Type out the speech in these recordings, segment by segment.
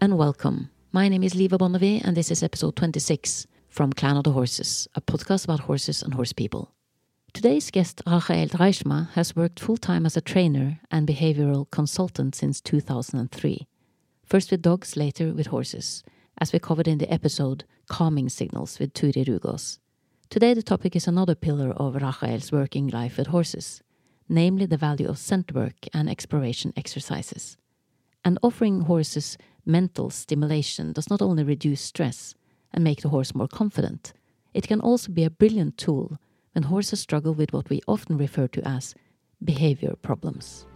and welcome. My name is Liva Bonnevie, and this is episode 26 from Clan of the Horses, a podcast about horses and horse people. Today's guest, Rachael Draaisma, has worked full time as a trainer and behavioral consultant since 2003. First with dogs, later with horses, as we covered in the episode Calming Signals with Turid Rugaas. Today, the topic is another pillar of Rachael's working life with horses, namely the value of scent work and exploration exercises. And offering horses mental stimulation does not only reduce stress and make the horse more confident, it can also be a brilliant tool when horses struggle with what we often refer to as behavior problems.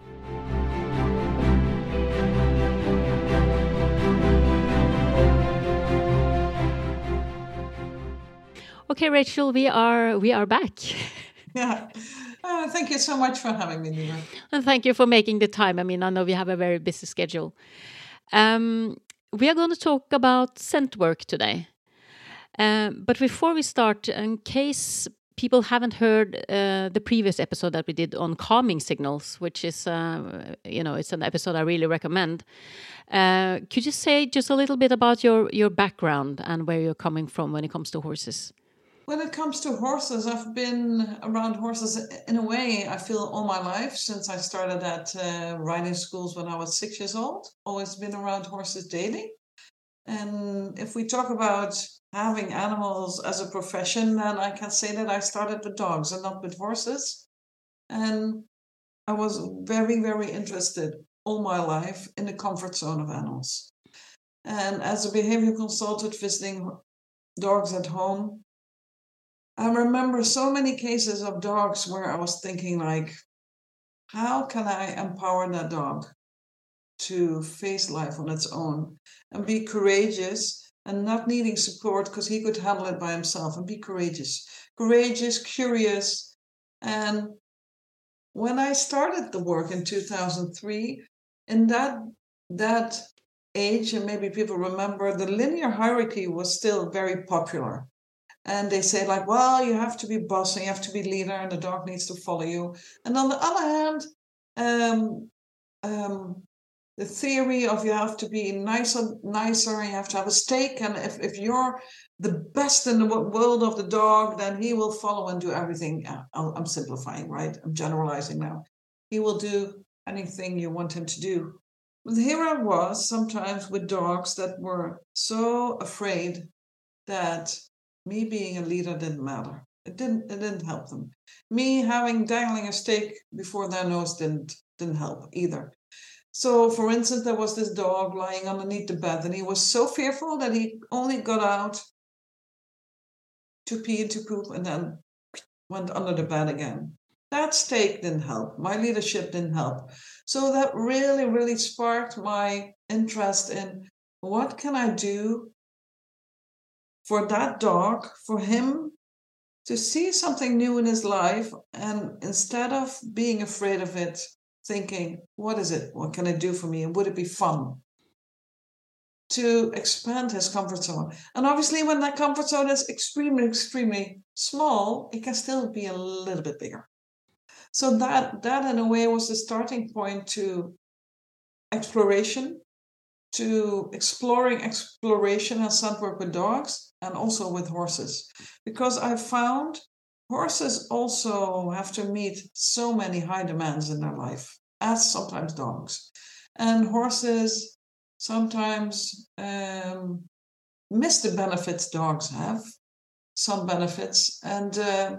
Okay, Rachel, we are we are back. Yeah. Uh, thank you so much for having me, Nina. And thank you for making the time. I mean, I know we have a very busy schedule. Um, we are going to talk about scent work today. Um, but before we start, in case people haven't heard uh, the previous episode that we did on calming signals, which is, uh, you know, it's an episode I really recommend. Uh, could you say just a little bit about your your background and where you're coming from when it comes to horses? When it comes to horses, I've been around horses in a way, I feel all my life since I started at uh, riding schools when I was six years old. Always been around horses daily. And if we talk about having animals as a profession, then I can say that I started with dogs and not with horses. And I was very, very interested all my life in the comfort zone of animals. And as a behavior consultant visiting dogs at home, I remember so many cases of dogs where I was thinking like, how can I empower that dog to face life on its own and be courageous and not needing support because he could handle it by himself and be courageous, courageous, curious. And when I started the work in 2003, in that that age, and maybe people remember, the linear hierarchy was still very popular and they say like well you have to be boss and you have to be leader and the dog needs to follow you. And on the other hand um, um, the theory of you have to be nicer nicer you have to have a stake. And if, if you're the best in the world of the dog then he will follow and do everything. I'm simplifying right? I'm generalizing now. He will do anything you want him to do. But here i was sometimes with dogs that were so afraid that me being a leader didn't matter. It didn't. It didn't help them. Me having dangling a stake before their nose didn't didn't help either. So, for instance, there was this dog lying underneath the bed, and he was so fearful that he only got out to pee and to poop, and then went under the bed again. That stake didn't help. My leadership didn't help. So that really, really sparked my interest in what can I do for that dog, for him to see something new in his life. And instead of being afraid of it, thinking, what is it? What can it do for me? And would it be fun? To expand his comfort zone. And obviously, when that comfort zone is extremely, extremely small, it can still be a little bit bigger. So that that in a way was the starting point to exploration, to exploring exploration and scent work with dogs, and also with horses because I found horses also have to meet so many high demands in their life, as sometimes dogs. And horses sometimes um, miss the benefits dogs have, some benefits. And uh,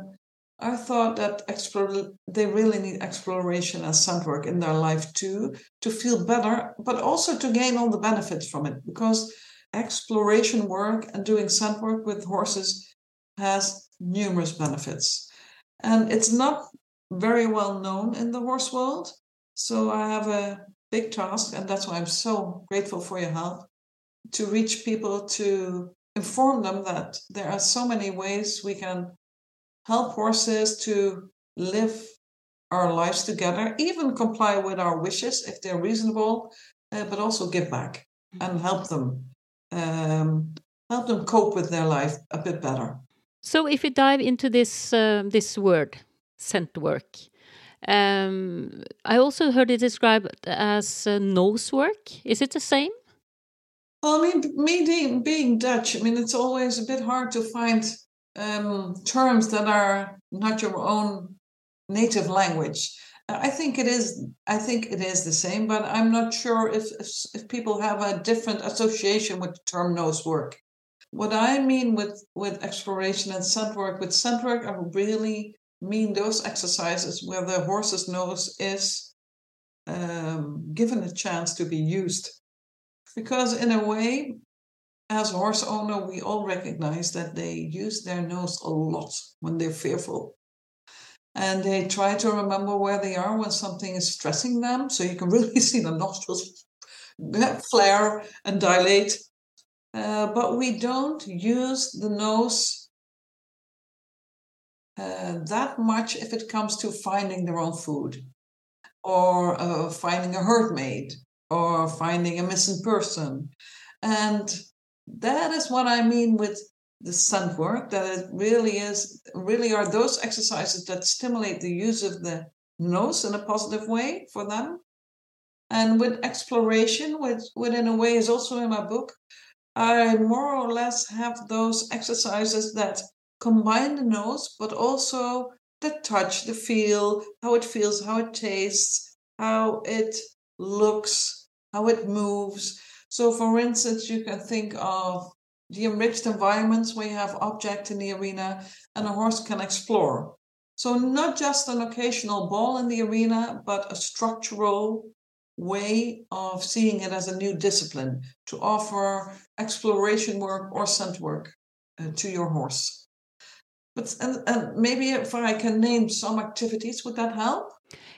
I thought that explore, they really need exploration and scent work in their life too, to feel better, but also to gain all the benefits from it. Because exploration work and doing scent work with horses has numerous benefits. And it's not very well known in the horse world. So I have a big task, and that's why I'm so grateful for your help to reach people to inform them that there are so many ways we can help horses to live our lives together, even comply with our wishes if they're reasonable, uh, but also give back and mm-hmm. help them um, help them cope with their life a bit better. So, if we dive into this uh, this word, scent work, um, I also heard it described as uh, nose work. Is it the same? Well, I mean, me being Dutch, I mean, it's always a bit hard to find um, terms that are not your own native language. I think it is. I think it is the same, but I'm not sure if, if, if people have a different association with the term nose work. What I mean with with exploration and scent work, with scent work, I really mean those exercises where the horse's nose is um, given a chance to be used, because in a way, as horse owner, we all recognize that they use their nose a lot when they're fearful and they try to remember where they are when something is stressing them. So you can really see the nostrils flare and dilate. Uh, but we don't use the nose uh, that much if it comes to finding their own food or uh, finding a herd mate or finding a missing person. And that is what I mean with the scent work that it really is really are those exercises that stimulate the use of the nose in a positive way for them. And with exploration which, which in a way is also in my book i more or less have those exercises that combine the nose but also the touch the feel how it feels how it tastes how it looks how it moves so for instance you can think of the enriched environments where you have object in the arena and a horse can explore. So not just an occasional ball in the arena, but a structural way of seeing it as a new discipline to offer exploration work or scent work uh, to your horse. But and, and maybe if I can name some activities, would that help?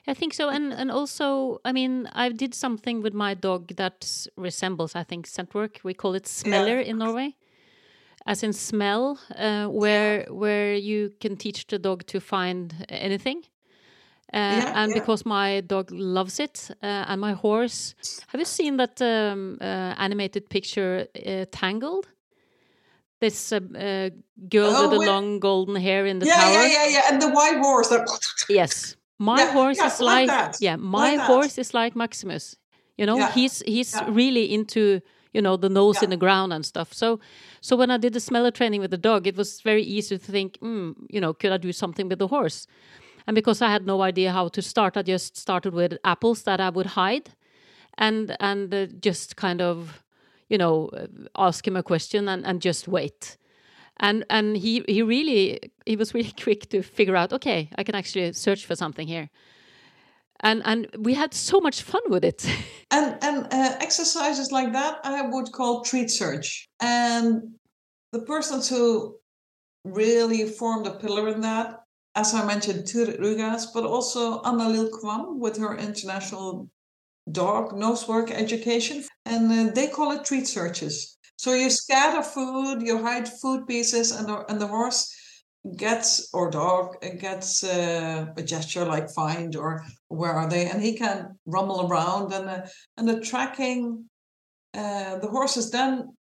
I think so, and and also, I mean, I did something with my dog that resembles, I think, scent work. We call it smeller yeah. in Norway as in smell, uh, where where you can teach the dog to find anything. Uh, yeah, and yeah. because my dog loves it, uh, and my horse. Have you seen that um, uh, animated picture, uh, Tangled? This uh, girl oh, with the long golden hair in the yeah, tower. Yeah, yeah, yeah, and the white horse. Yes, my horse is like, like yeah, my like horse is like Maximus. You know, he's he's really into you know the nose yeah. in the ground and stuff. So so when i did the smeller training with the dog it was very easy to think mm, you know could i do something with the horse? And because i had no idea how to start i just started with apples that i would hide and and uh, just kind of you know uh, ask him a question and, and just wait and and he he really he was really quick to figure out okay i can actually search for something here. And and we had so much fun with it. And and uh, exercises like that i would call treat search. And the persons who really formed a pillar in that as i mentioned Turid Rugaas but also Anne Lill Kvam with her international dog nose work education. And uh, they call it treat searches so you scatter food you hide food pieces and the, and the horse gets or dog gets uh, a gesture like find or where are they? And he can rumble around and uh, and the tracking uh, the horses then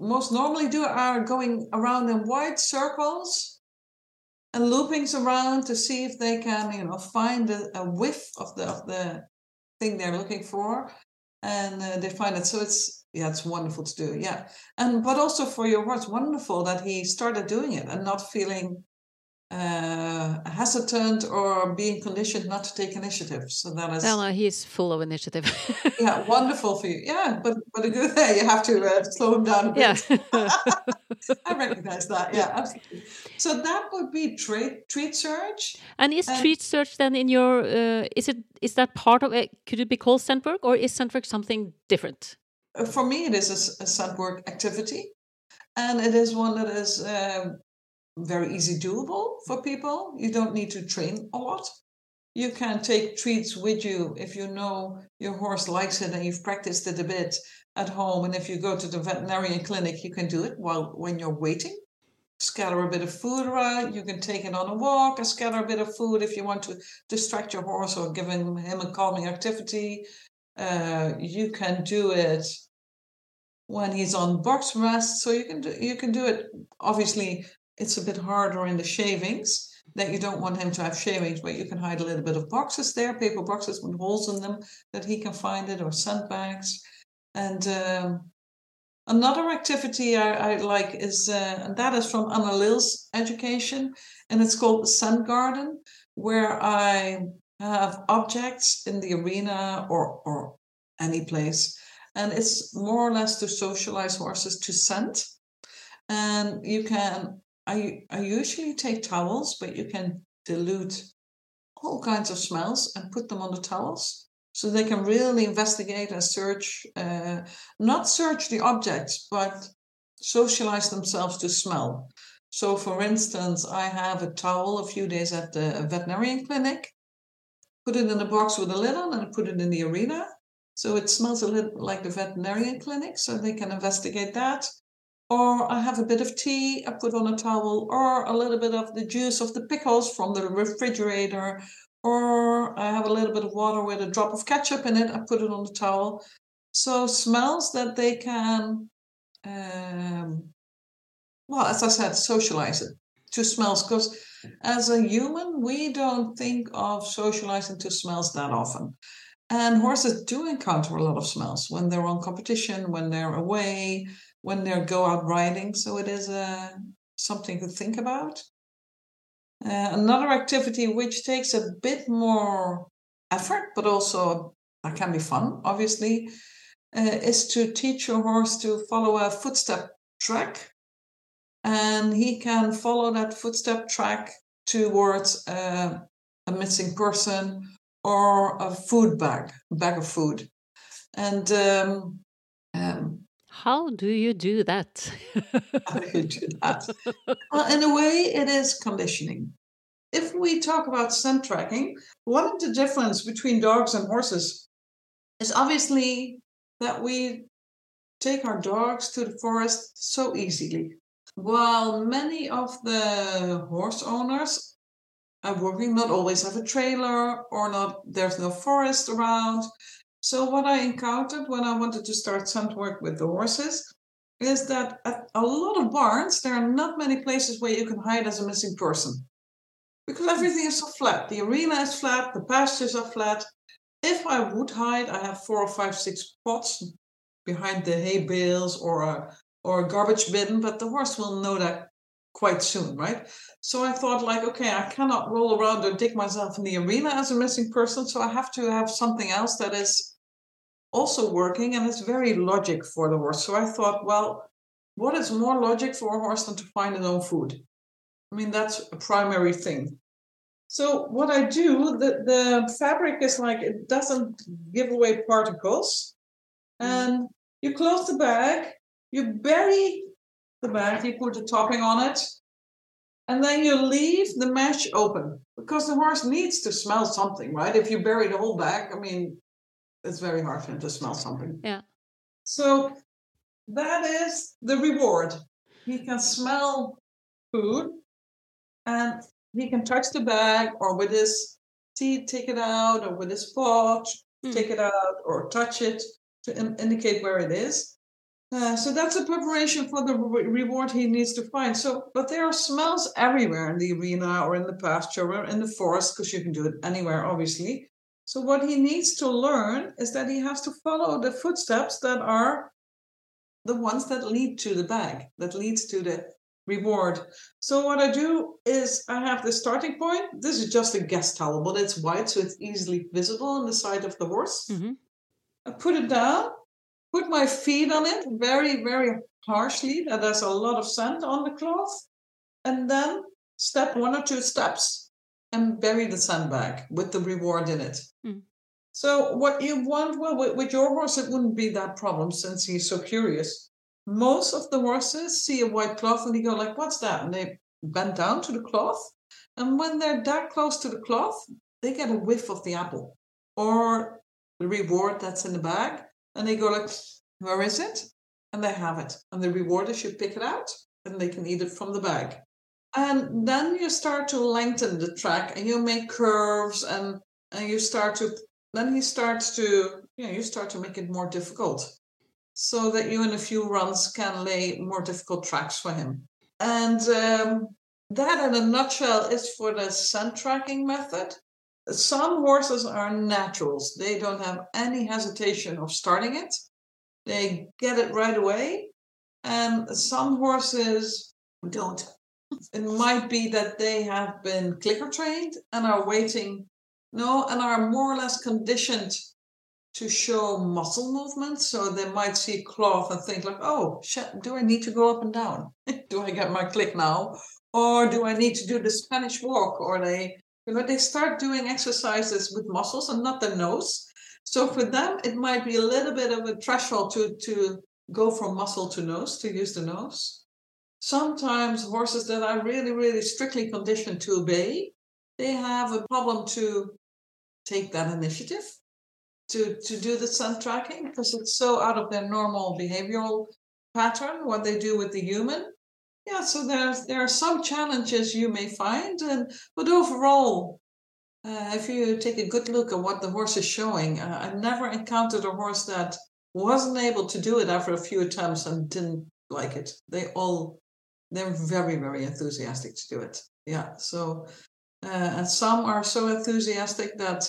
most normally do are going around in wide circles and loopings around to see if they can you know find a, a whiff of the of the thing they're looking for and uh, they find it. So it's yeah, it's wonderful to do. Yeah, and but also for your words, wonderful that he started doing it and not feeling uh, hesitant or being conditioned not to take initiative. So that is. Well, no, he's full of initiative. yeah, wonderful for you. Yeah, but but a good thing you have to uh, slow him down a bit. Yeah. I recognize that. Yeah, absolutely. So that would be treat treat search. And is and treat search then in your? Uh, is it is that part of it? Could it be called scent work, or is scent work something different? Uh, for me, it is a, a work activity, and it is one that is um, very easy doable for people. You don't need to train a lot. You can take treats with you if you know your horse likes it and you've practiced it a bit at home. And if you go to the veterinarian clinic, you can do it while when you're waiting. Scatter a bit of food around. You can take it on a walk and scatter a bit of food if you want to distract your horse or give him a calming activity. Uh, you can do it when he's on box rest. So you can do you can do it. Obviously, it's a bit harder in the shavings that you don't want him to have shavings, but you can hide a little bit of boxes there, paper boxes with holes in them that he can find it, or sandbags. And um, Another activity I, I like is, uh, and that is from Anne Lill's education, and it's called the Scent Garden, where I have objects in the arena or, or any place. And it's more or less to socialize horses to scent. And you can, I, I usually take towels, but you can dilute all kinds of smells and put them on the towels so they can really investigate and search, uh, not search the objects, but socialize themselves to smell. So, for instance, I have a towel a few days at the veterinarian clinic, put it in a box with a lid on, and put it in the arena. So it smells a little like the veterinarian clinic, so they can investigate that. Or I have a bit of tea I put on a towel, or a little bit of the juice of the pickles from the refrigerator, or I have a little bit of water with a drop of ketchup in it. I put it on the towel. So smells that they can, um, well, as I said, socialize it to smells. Because as a human, we don't think of socializing to smells that often. And horses do encounter a lot of smells when they're on competition, when they're away, when they go out riding. So it is uh, something to think about. Uh, another activity which takes a bit more effort, but also that can be fun, obviously, uh, is to teach your horse to follow a footstep track. And he can follow that footstep track towards uh, a missing person or a food bag, bag of food. And um, um, how do you do that? How do you do that? Well, in a way, it is conditioning. If we talk about scent tracking, one of the difference between dogs and horses is obviously that we take our dogs to the forest so easily. While many of the horse owners are working, not always have a trailer or not, there's no forest around. So what I encountered when I wanted to start scent work with the horses is that at a lot of barns, there are not many places where you can hide as a missing person. Because hmm. everything is so flat. The arena is flat, the pastures are flat. If I would hide, I have four or five, six spots behind the hay bales or a or a garbage bin, but the horse will know that quite soon, right? So I thought, like, okay, I cannot roll around or dig myself in the arena as a missing person, so I have to have something else that is also working and it's very logic for the horse. So I thought, well, what is more logic for a horse than to find its own food? I mean, that's a primary thing. So what I do, the, the fabric is like it doesn't give away particles. Mm. And you close the bag, you bury the bag, you put the topping on it, and then you leave the mesh open because the horse needs to smell something, right? If you bury the whole bag, I mean, it's very hard for him to smell something. Yeah. So that is the reward. He can smell food and he can touch the bag or with his teeth take it out or with his paw mm. take it out or touch it to in- indicate where it is. Uh, so that's a preparation for the re- reward he needs to find. So, but there are smells everywhere in the arena or in the pasture or in the forest because you can do it anywhere, obviously. So, what he needs to learn is that he has to follow the footsteps that are the ones that lead to the bag, that leads to the reward. So, what I do is I have the starting point. This is just a guest towel, but it's white, so it's easily visible on the side of the horse. Mm-hmm. I put it down, put my feet on it very, very harshly. That there's a lot of sand on the cloth. And then step one or two steps and bury the sandbag with the reward in it. Mm. So what you want, well, with, with, your horse, it wouldn't be that problem since he's so curious. Most of the horses see a white cloth and they go like, "What's that?" and they bend down to the cloth. And when they're that close to the cloth, they get a whiff of the apple or the reward that's in the bag, and they go like, "Where is it?" And they have it, and the reward should pick it out, and they can eat it from the bag. And then you start to lengthen the track and you make curves and, and you start to, then he starts to, you know, you start to make it more difficult so that you in a few runs can lay more difficult tracks for him. And um, that in a nutshell is for the scent tracking method. Some horses are naturals. They don't have any hesitation of starting it. They get it right away And some horses don't. It might be that they have been clicker trained and are waiting, no, and are more or less conditioned to show muscle movement. So they might see cloth and think like, oh, do I need to go up and down? do I get my click now? Or do I need to do the Spanish walk? Or they, you know, they start doing exercises with muscles and not the nose. So for them, it might be a little bit of a threshold to, to go from muscle to nose, to use the nose. Sometimes horses that are really, really strictly conditioned to obey, they have a problem to take that initiative to, to do the scent tracking because it's so out of their normal behavioral pattern, what they do with the human. Yeah, so there's there are some challenges you may find, and but overall, uh, if you take a good look at what the horse is showing, uh, I've never encountered a horse that wasn't able to do it after a few attempts and didn't like it. They all they're very very enthusiastic to do it. Yeah, so uh, and some are so enthusiastic that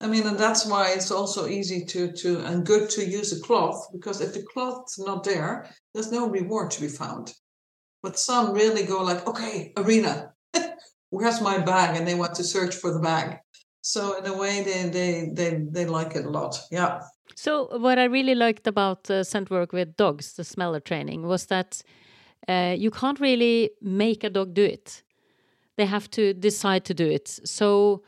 I mean, and that's why it's also easy to to and good to use a cloth because if the cloth's not there, there's no reward to be found. But some really go like, okay, arena, where's my bag? And they want to search for the bag. So in a way, they they they they like it a lot. Yeah. So what I really liked about uh, scent work with dogs, the smeller training, was that uh, you can't really make a dog do it. They have to decide to do it. So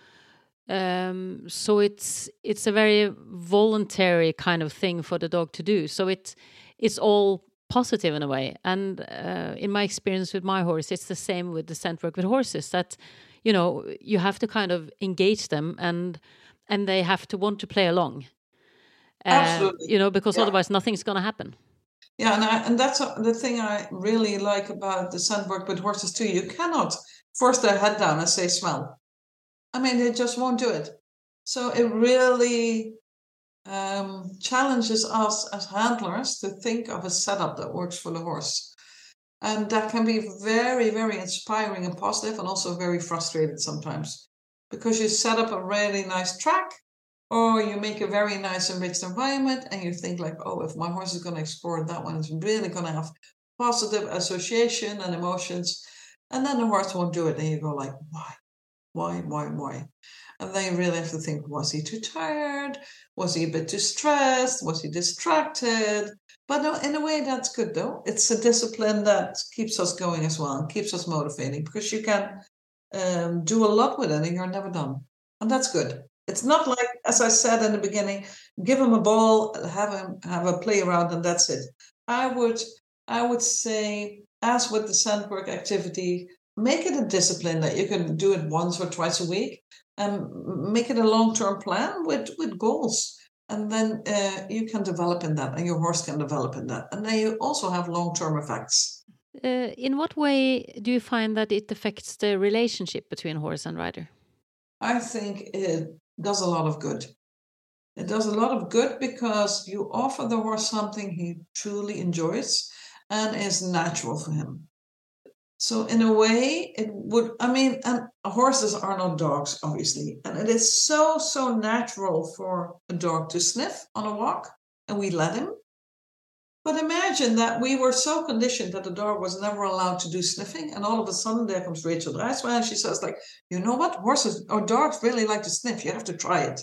um, so it's it's a very voluntary kind of thing for the dog to do. So it's it's all positive in a way. And uh, in my experience with my horse, it's the same with the scent work with horses. That you know you have to kind of engage them and and they have to want to play along. Uh, Absolutely. You know, because yeah. otherwise nothing's going to happen. Yeah, and I, and that's the thing I really like about the scent work with horses too. You cannot force their head down and say smell. I mean, they just won't do it. So it really um, challenges us as handlers to think of a setup that works for the horse. And that can be very, very inspiring and positive, and also very frustrated sometimes because you set up a really nice track or you make a very nice enriched environment and you think like oh if my horse is going to explore that one it's really going to have positive association and emotions and then the horse won't do it and you go like why why, why, why? And then you really have to think was he too tired? Was he a bit too stressed? Was he distracted? But no, in a way, that's good though. It's a discipline that keeps us going as well and keeps us motivating because you can um, do a lot with it and you're never done. And that's good. It's not like, as I said in the beginning, give him a ball, have him have a play around, and that's it. I would, I would say, as with the scent work activity, make it a discipline that you can do it once or twice a week and make it a long-term plan with with goals. And then uh, you can develop in that and your horse can develop in that. And then you also have long-term effects. Uh, in what way do you find that it affects the relationship between horse and rider? I think it does a lot of good. It does a lot of good because you offer the horse something he truly enjoys and is natural for him so in a way, it would. I mean, and horses are not dogs, obviously, and it is so so natural for a dog to sniff on a walk, and we let him. But imagine that we were so conditioned that the dog was never allowed to do sniffing, and all of a sudden there comes Rachel Draaisma, and she says, like, you know what, horses or dogs really like to sniff. You have to try it.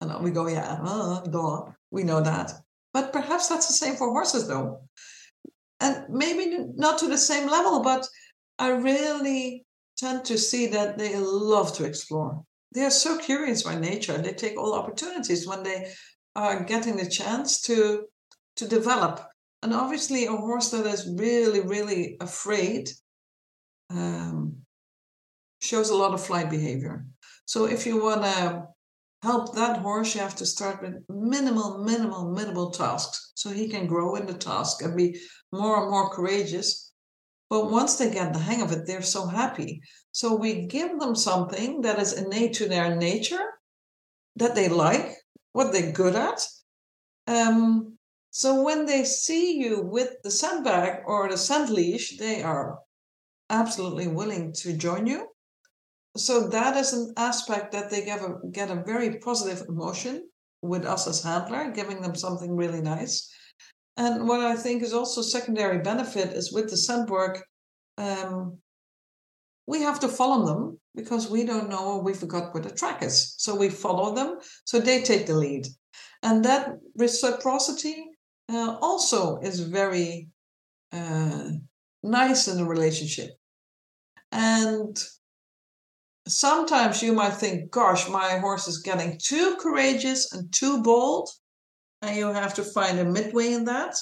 And we go, yeah, uh, dog, we know that. But perhaps that's the same for horses, though and maybe not to the same level, but I really tend to see that they love to explore. They are so curious by nature. and They take all opportunities when they are getting the chance to to develop. And obviously, a horse that is really, really afraid um, shows a lot of flight behavior. So if you want to help that horse, you have to start with minimal, minimal, minimal tasks so he can grow in the task and be more and more courageous. But once they get the hang of it, they're so happy. So we give them something that is innate to their nature, that they like, what they're good at. Um, so when they see you with the sandbag or the sand leash, they are absolutely willing to join you so that is an aspect that they get a, get a very positive emotion with us as handler, giving them something really nice. And what I think is also secondary benefit is with the scent work, um, we have to follow them because we don't know or we forgot where the track is. So we follow them, so they take the lead. And that reciprocity uh, also is very uh, nice in a relationship. And sometimes you might think, gosh, my horse is getting too courageous and too bold. And you have to find a midway in that.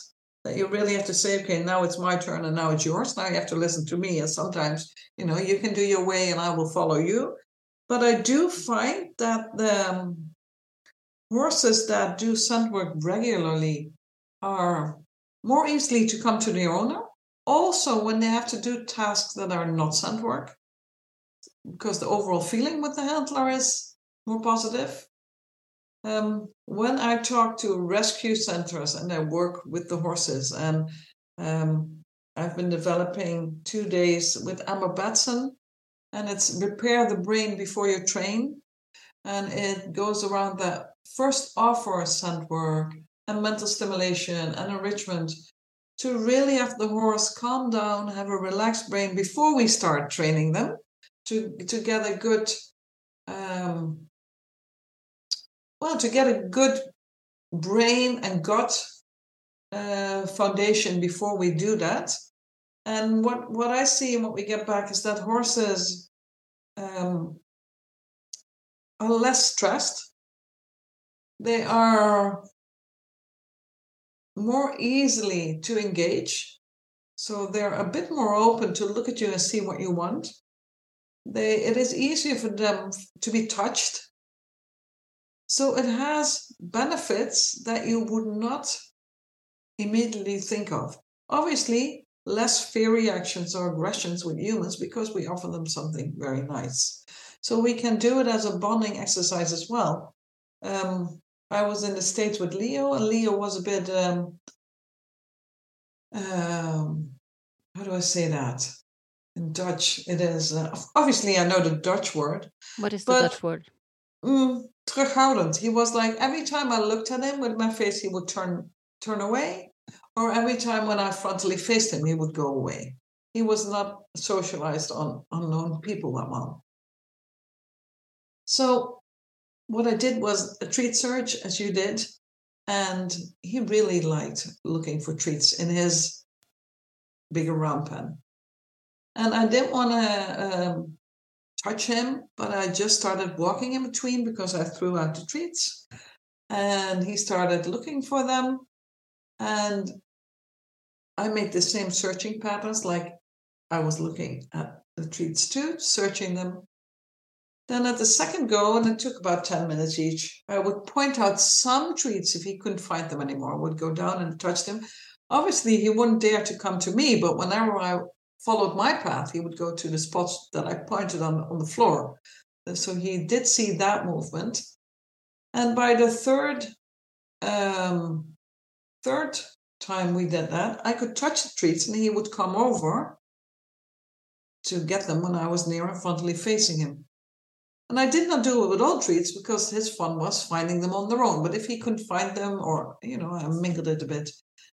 That you really have to say, okay, now it's my turn and now it's yours. Now you have to listen to me. And sometimes, you know, you can do your way and I will follow you. But I do find that the um, horses that do scent work regularly are more easily to come to the owner. Also, when they have to do tasks that are not scent work, because the overall feeling with the handler is more positive. Um, when I talk to rescue centers and I work with the horses, and um, I've been developing two days with Amber Batson, and it's repair the brain before you train. And it goes around that first offer scent work and mental stimulation and enrichment to really have the horse calm down, have a relaxed brain before we start training them to to get a good um, well to get a good brain and gut uh, foundation before we do that. And what what i see and what we get back is that horses um, are less stressed. They are more easily to engage. So they're a bit more open to look at you and see what you want they it is easier for them to be touched. So it has benefits that you would not immediately think of. Obviously less fear reactions or aggressions with humans because we offer them something very nice. So we can do it as a bonding exercise as well. Um, i was in the states with leo and leo was a bit um, um, how do i say that in Dutch, it is uh, obviously I know the Dutch word. What is the Dutch word? Mm, terughoudend. He was like every time I looked at him with my face, he would turn turn away, or every time when I frontally faced him, he would go away. He was not socialized on unknown people that well. So what I did was a treat search, as you did, and he really liked looking for treats in his bigger round pen. And I didn't want to um, touch him, but I just started walking in between because I threw out the treats. And he started looking for them. And I made the same searching patterns like I was looking at the treats too, searching them. Then at the second go, and it took about 10 minutes each, I would point out some treats if he couldn't find them anymore. I would go down and touch them. Obviously, he wouldn't dare to come to me, but whenever I followed my path, he would go to the spots that I pointed on, on the floor. So he did see that movement. And by the third um, third time we did that, I could touch the treats and he would come over to get them when I was near and frontally facing him. And I did not do it with all treats because his fun was finding them on their own. But if he couldn't find them, or, you know, I mingled it a bit.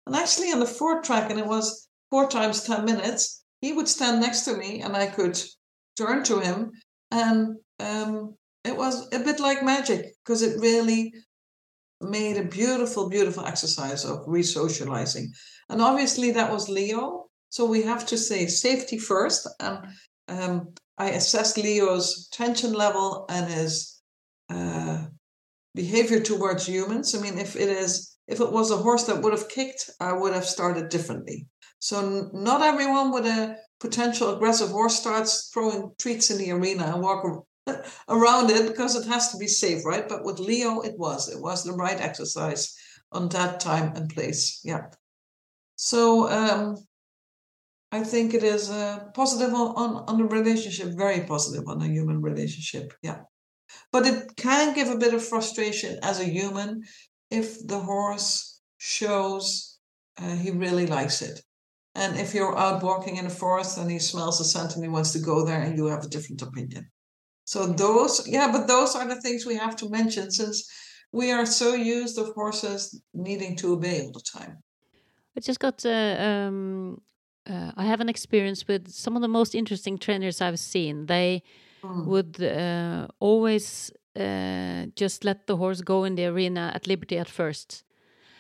And actually, on the fourth track, and it was four times 10 minutes, he would stand next to me and I could turn to him. And um, it was a bit like magic because it really made a beautiful, beautiful exercise of re-socializing. And obviously that was Leo. So we have to say safety first. And um, I assessed Leo's tension level and his uh, behavior towards humans. I mean, if it is if it was a horse that would have kicked, I would have started differently. So not everyone with a potential aggressive horse starts throwing treats in the arena and walk around it because it has to be safe, right? But with Leo, it was. It was the right exercise on that time and place. Yeah. So um, I think it is uh, positive on, on, on the relationship, very positive on a human relationship. Yeah. But it can give a bit of frustration as a human if the horse shows uh, he really likes it. And if you're out walking in the forest and he smells the scent and he wants to go there and you have a different opinion. So those, yeah, but those are the things we have to mention since we are so used of horses needing to obey all the time. I just got. Uh, um, uh, I have an experience with some of the most interesting trainers I've seen. They mm. would uh, always uh, just let the horse go in the arena at liberty at first.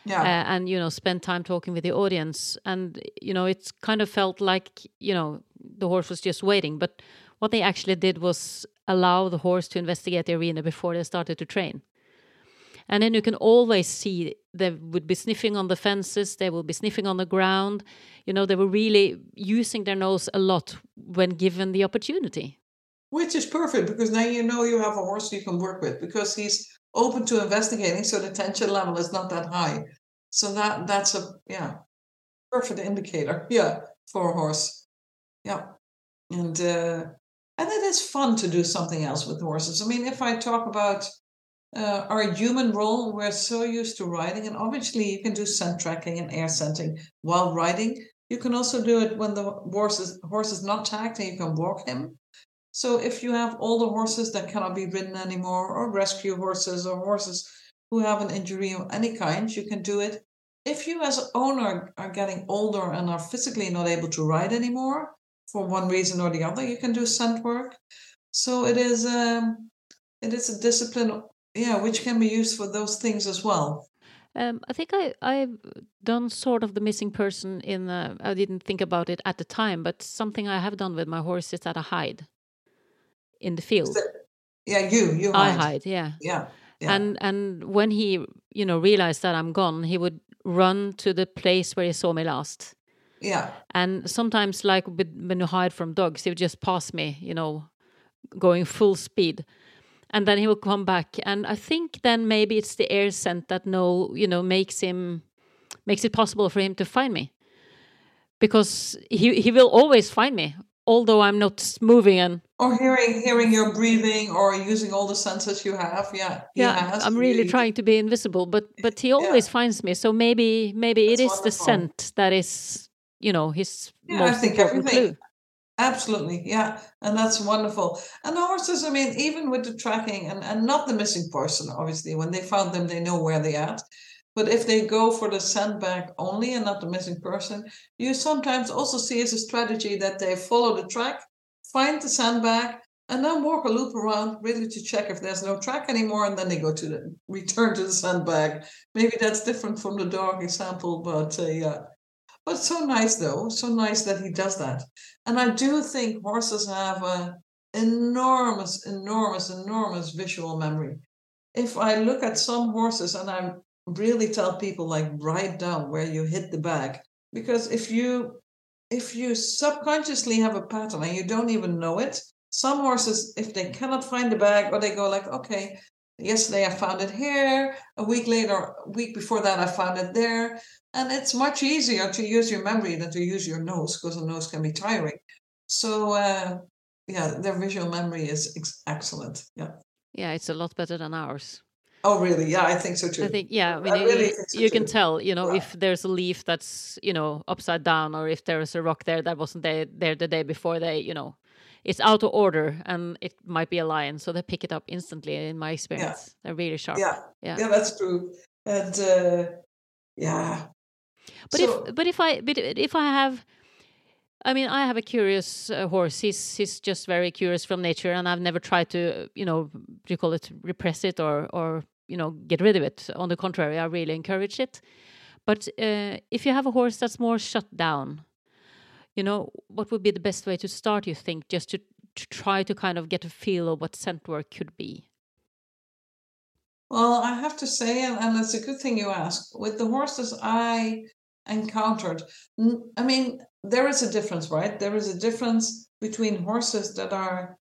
Yeah. Uh, and you know spend time talking with the audience and you know it's kind of felt like you know the horse was just waiting but what they actually did was allow the horse to investigate the arena before they started to train and then you can always see they would be sniffing on the fences, they will be sniffing on the ground. You know, they were really using their nose a lot when given the opportunity. Which is perfect because now you know you have a horse you can work with because he's open to investigating, so the tension level is not that high. So that that's a yeah perfect indicator, yeah, for a horse. Yeah, and uh, and it is fun to do something else with horses. I mean, if I talk about uh, our human role, we're so used to riding, and obviously you can do scent tracking and air scenting while riding. You can also do it when the horse is, horse is not tagged and you can walk him. So if you have older horses that cannot be ridden anymore, or rescue horses, or horses who have an injury of any kind, you can do it. If you as owner are getting older and are physically not able to ride anymore for one reason or the other, you can do scent work. So it is um, it is a discipline yeah, which can be used for those things as well. Um, I think I I've done sort of the missing person in. Uh, I didn't think about it at the time, but something I have done with my horse is that I hide in the field. Yeah, you you hide. I hide. Yeah. yeah. Yeah. And and when he you know realized that I'm gone, he would run to the place where he saw me last. Yeah. And sometimes, like when you hide from dogs, he would just pass me, you know, going full speed and then he will come back and i think then maybe it's the air scent that no you know makes him makes it possible for him to find me because he he will always find me although i'm not moving and or hearing hearing your breathing or using all the senses you have yeah yeah has. i'm really trying to be invisible but but he always yeah. finds me so maybe maybe That's it is wonderful. the scent that is you know his yeah, most important everything. clue Absolutely, yeah, and that's wonderful. And the horses, I mean, even with the tracking and, and not the missing person, obviously, when they found them, they know where they're at. But if they go for the sandbag only and not the missing person, you sometimes also see as a strategy that they follow the track, find the sandbag, and then walk a loop around really to check if there's no track anymore, and then they go to the return to the sandbag. Maybe that's different from the dog example, but uh, yeah. But so nice though, so nice that he does that. And I do think horses have an enormous, enormous, enormous visual memory. If I look at some horses and I really tell people like write down where you hit the bag, because if you if you subconsciously have a pattern and you don't even know it, some horses, if they cannot find the bag, or they go like, okay, yesterday I found it here, a week later, a week before that I found it there. And it's much easier to use your memory than to use your nose because the nose can be tiring. So, uh, yeah, their visual memory is ex- excellent. Yeah. Yeah, it's a lot better than ours. Oh, really? Yeah, I think so too. I think, yeah, I mean, I really you too. can tell, you know, if there's a leaf that's, you know, upside down or if there's a rock there that wasn't there, there the day before, they, you know, it's out of order and it might be a lion. So they pick it up instantly, in my experience. Yeah. They're really sharp. Yeah. Yeah, yeah that's true. And, uh, yeah, but so, if but if I but if I have, I mean, I have a curious uh, horse. He's he's just very curious from nature, and I've never tried to you know you call it repress it or or you know get rid of it. On the contrary, I really encourage it. But uh, if you have a horse that's more shut down, you know, what would be the best way to start? You think just to, to try to kind of get a feel of what scent work could be. Well, I have to say, and, and it's a good thing you ask. With the horses I encountered. I mean, there is a difference, right? There is a difference between horses that are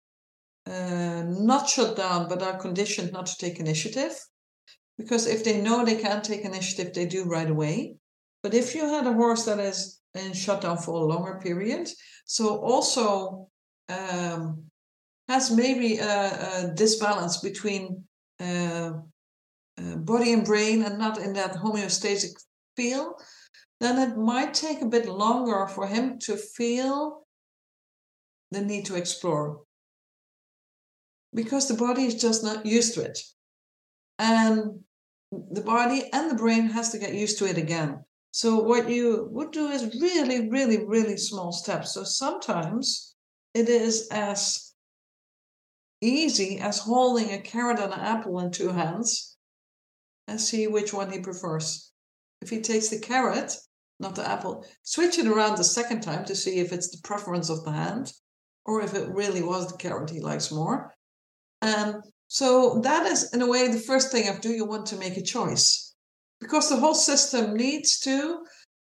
uh, not shut down but are conditioned not to take initiative. Because if they know they can't take initiative, they do right away. But if you had a horse that is in shutdown for a longer period, so also um, has maybe a, a disbalance between uh, uh, body and brain and not in that homeostatic feel, then it might take a bit longer for him to feel the need to explore because the body is just not used to it. And the body and the brain has to get used to it again. So what you would do is really, really, really small steps. So sometimes it is as easy as holding a carrot and an apple in two hands and see which one he prefers. If he takes the carrot, not the apple, switch it around the second time to see if it's the preference of the hand or if it really was the carrot he likes more. And so that is, in a way, the first thing I do. You want to make a choice because the whole system needs to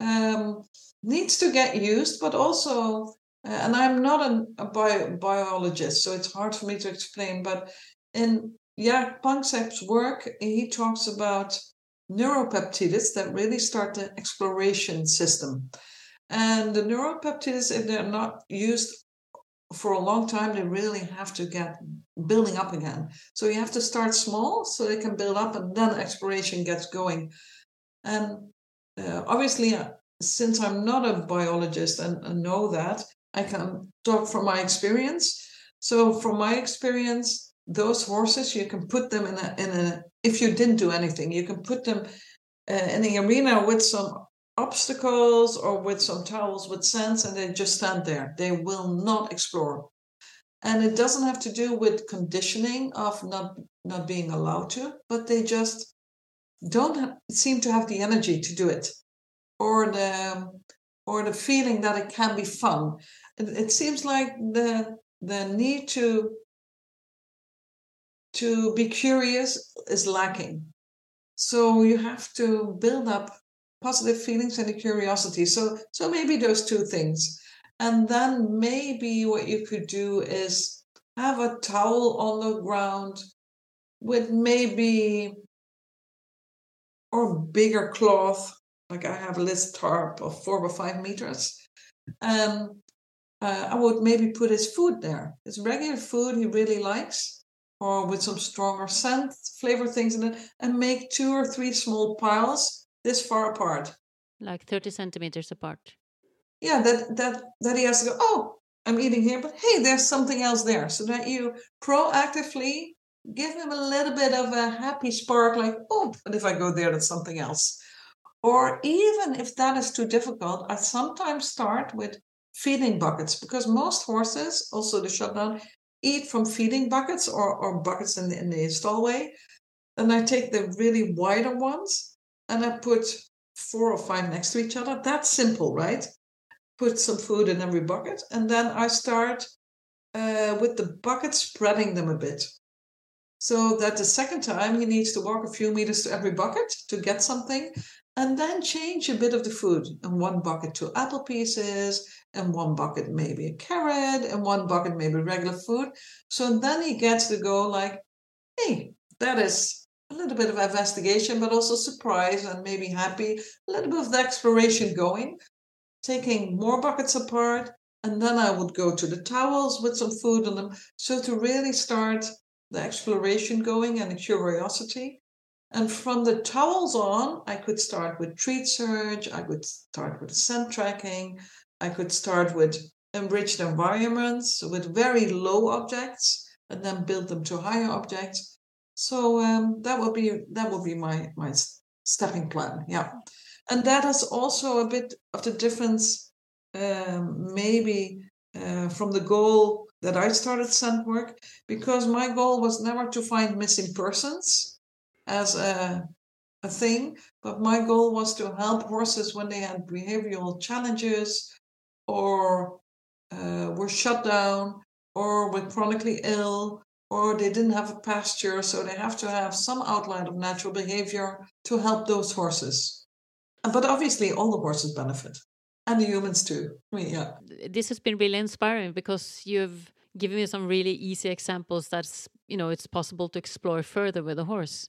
um, needs to get used, but also, uh, and I'm not an, a bio, biologist, so it's hard for me to explain. But in Jaak Panksepp's work, he talks about neuropeptides that really start the exploration system. And the neuropeptides, if they're not used for a long time, they really have to get building up again. So you have to start small so they can build up and then exploration gets going. And uh, obviously, uh, since I'm not a biologist and, and know that, I can talk from my experience. So, from my experience, those horses you can put them in a in a if you didn't do anything, you can put them uh, in the arena with some obstacles or with some towels with sands and they just stand there. They will not explore. And it doesn't have to do with conditioning of not not being allowed to, but they just don't seem to have the energy to do it or the or the feeling that it can be fun. It seems like the the need to to be curious is lacking. So you have to build up positive feelings and a curiosity. So so maybe those two things. And then maybe what you could do is have a towel on the ground with maybe or bigger cloth. Like I have a list tarp of four or five meters. And uh, I would maybe put his food there. His regular food he really likes, or with some stronger scent, flavor things in it, and make two or three small piles this far apart. Like 30 centimeters apart. Yeah, that that that he has to go, oh, I'm eating here, but hey, there's something else there. So that you proactively give him a little bit of a happy spark, like, oh, but if I go there, that's something else. Or even if that is too difficult, I sometimes start with feeding buckets because most horses, also the shutdown, eat from feeding buckets or, or buckets in the, in the stallway. And I take the really wider ones and I put four or five next to each other. That's simple, right? Put some food in every bucket, and then I start uh, with the bucket spreading them a bit. So that the second time he needs to walk a few meters to every bucket to get something, and then change a bit of the food. In one bucket, two apple pieces, and one bucket, maybe a carrot, and one bucket, maybe regular food. So then he gets to go like, hey, that is a little bit of investigation, but also surprise and maybe happy, a little bit of the exploration going, taking more buckets apart. And then I would go to the towels with some food on them. So to really start the exploration going and the curiosity. And from the towels on, I could start with treat search, I could start with scent tracking, I could start with enriched environments with very low objects and then build them to higher objects so um, that will be that will be my my stepping plan. Yeah, and that is also a bit of the difference, um, maybe uh, from the goal that I started scent work, because my goal was never to find missing persons as a a thing, but my goal was to help horses when they had behavioral challenges or uh, were shut down or were chronically ill or they didn't have a pasture, so they have to have some outline of natural behavior to help those horses. But obviously, all the horses benefit, and the humans too. I mean, yeah. This has been really inspiring because you've given me some really easy examples that's you know it's possible to explore further with a horse.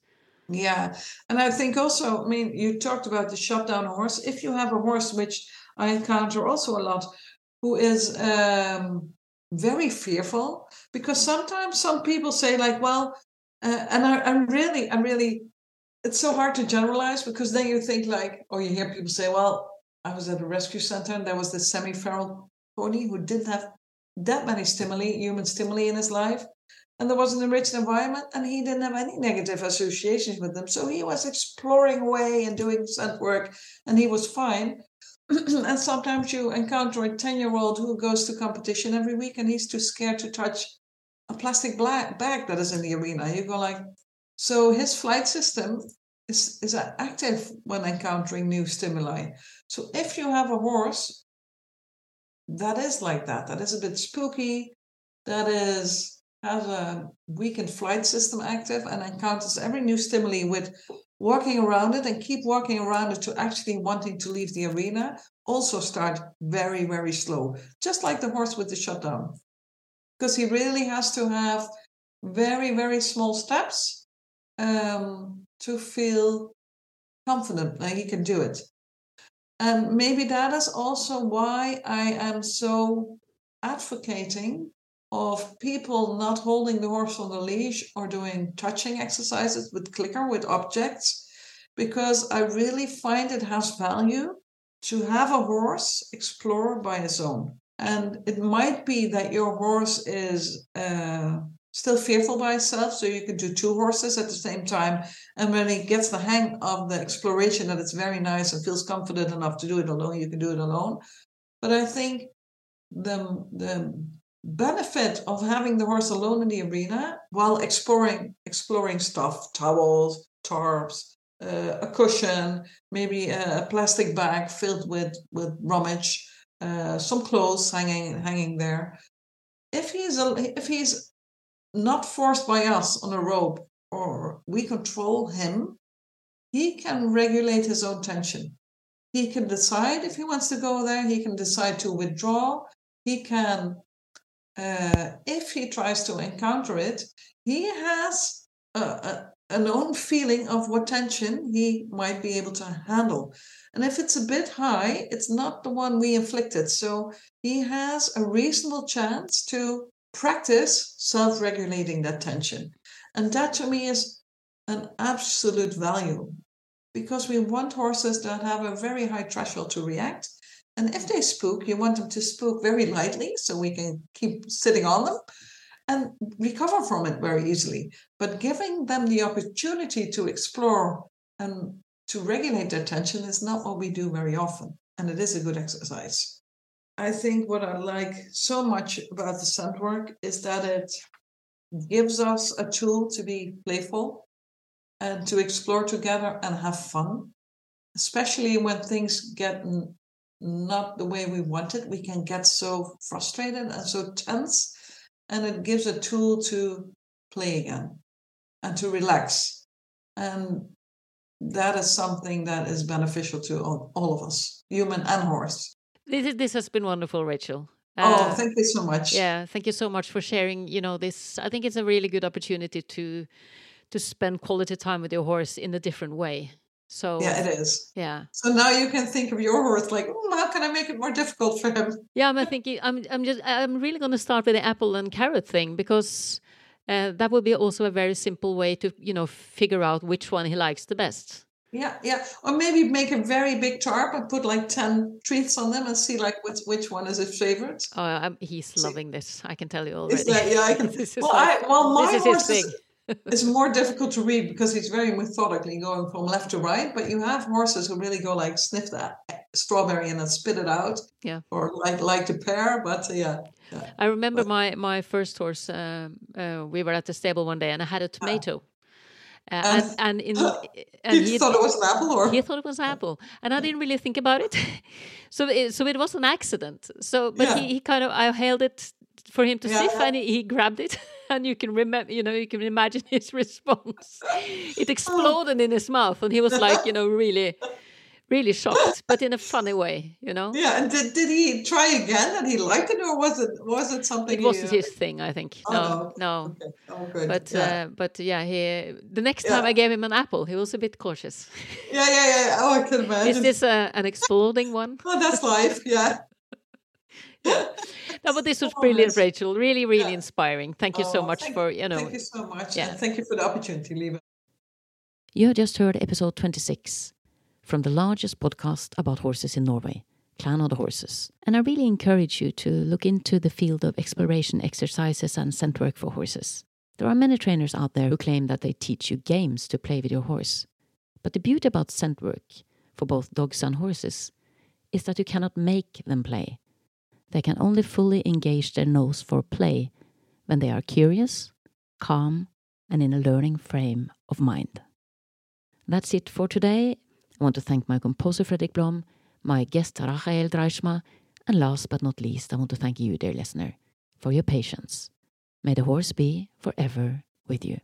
Yeah, and I think also, I mean, you talked about the shutdown horse. If you have a horse, which I encounter also a lot, who is um, very fearful because sometimes some people say like well uh, and I, i'm really i'm really it's so hard to generalize because then you think like or you hear people say well i was at a rescue center and there was this semi-feral pony who didn't have that many stimuli human stimuli in his life and there was an enriched environment, and he didn't have any negative associations with them. So he was exploring away and doing scent work, and he was fine. and sometimes you encounter a 10 year old who goes to competition every week and he's too scared to touch a plastic bag that is in the arena. You go like, so his flight system is, is active when encountering new stimuli. So if you have a horse that is like that, that is a bit spooky, that is has a weakened flight system active and encounters every new stimuli with walking around it and keep walking around it to actually wanting to leave the arena also start very very slow just like the horse with the shutdown. Because he really has to have very very small steps um, to feel confident that he can do it. And maybe that is also why i am so advocating of people not holding the horse on the leash or doing touching exercises with clicker with objects because I really find it has value to have a horse explore by his own. And it might be that your horse is uh, still fearful by itself, so you can do two horses at the same time. And when he gets the hang of the exploration, that it's very nice and feels confident enough to do it alone, you can do it alone. But I think the the benefit of having the horse alone in the arena while exploring exploring stuff towels tarps uh, a cushion maybe a, plastic bag filled with with rummage uh, some clothes hanging hanging there. If he's a, if he's not forced by us on a rope or we control him he can regulate his own tension. He can decide if he wants to go there he can decide to withdraw he can uh, if he tries to encounter it, he has a, a, an own feeling of what tension he might be able to handle. And if it's a bit high, it's not the one we inflicted. So he has a reasonable chance to practice self regulating that tension. And that to me is an absolute value because we want horses that have a very high threshold to react and if they spook, you want them to spook very lightly so we can keep sitting on them and recover from it very easily. But giving them the opportunity to explore and to regulate their tension is not what we do very often. And it is a good exercise. I think what I like so much about the scent work is that it gives us a tool to be playful and to explore together and have fun, especially when things get not the way we want it, we can get so frustrated and so tense. And it gives a tool to play again and to relax. And that is something that is beneficial to all, all of us, human and horse. This, this has been wonderful, Rachel. Uh, oh, thank you so much. Yeah, thank you so much for sharing. You know, this. I think it's a really good opportunity to to spend quality time with your horse in a different way. So yeah, it is. Yeah. So now you can think of your horse like, how can I make it more difficult for him? Yeah, I'm thinking. I'm. I'm just. I'm really going to start with the apple and carrot thing because uh, that would be also a very simple way to you know figure out which one he likes the best. Yeah, yeah. Or maybe make a very big tarp and put like ten treats on them and see like which which one is his favorite. Oh, I'm, he's see? loving this. I can tell you already. Is that, yeah, I can. well, like, I, well, my horse is, it's more difficult to read because he's very methodically going from left to right. But you have horses who really go like sniff that strawberry and then spit it out. Yeah. Or like like the pear, but uh, yeah. yeah. I remember but, my my first horse. Um, uh, we were at the stable one day and I had a ah. tomato. Uh, and, and, and, in and he, thought it was an apple, or he thought it was an apple, and I didn't really think about it. so, it, so it was an accident. So, but yeah. he, he kind of I held it for him to yeah, sniff, and he, he grabbed it. and you can remember, you know, you can imagine his response. It exploded in his mouth, and he was like, you know, really, really shocked, but in a funny way, you know. Yeah, and did, did he try again and he liked it, or was it was it something? It wasn't his thing, I think. Oh, no, no. Okay. Oh. But yeah. Uh, but yeah, he the next time. I gave him an apple, he was a bit cautious. Yeah, yeah, yeah. Oh, I can imagine. Is this a, an exploding one? well, that's life. Yeah. Yeah. No, but this was brilliant, Rachel. Really, really yeah. inspiring. Thank you so oh, much for you know. Thank you so much. Yeah. And thank you for the opportunity, Liva. You have just heard episode twenty six from the largest podcast about horses in Norway, Clan of the Horses. And I really encourage you to look into the field of exploration exercises and scent work for horses. There are many trainers out there who claim that they teach you games to play with your horse. But the beauty about scent work, for both dogs and horses, is that you cannot make them play. They can only fully engage their nose for play when they are curious, calm, and in a learning frame of mind. That's it for today. I want to thank my composer Fredrik Blom, my guest Rachel Draaisma, and last but not least, I want to thank you, dear listener, for your patience. May the horse be forever with you.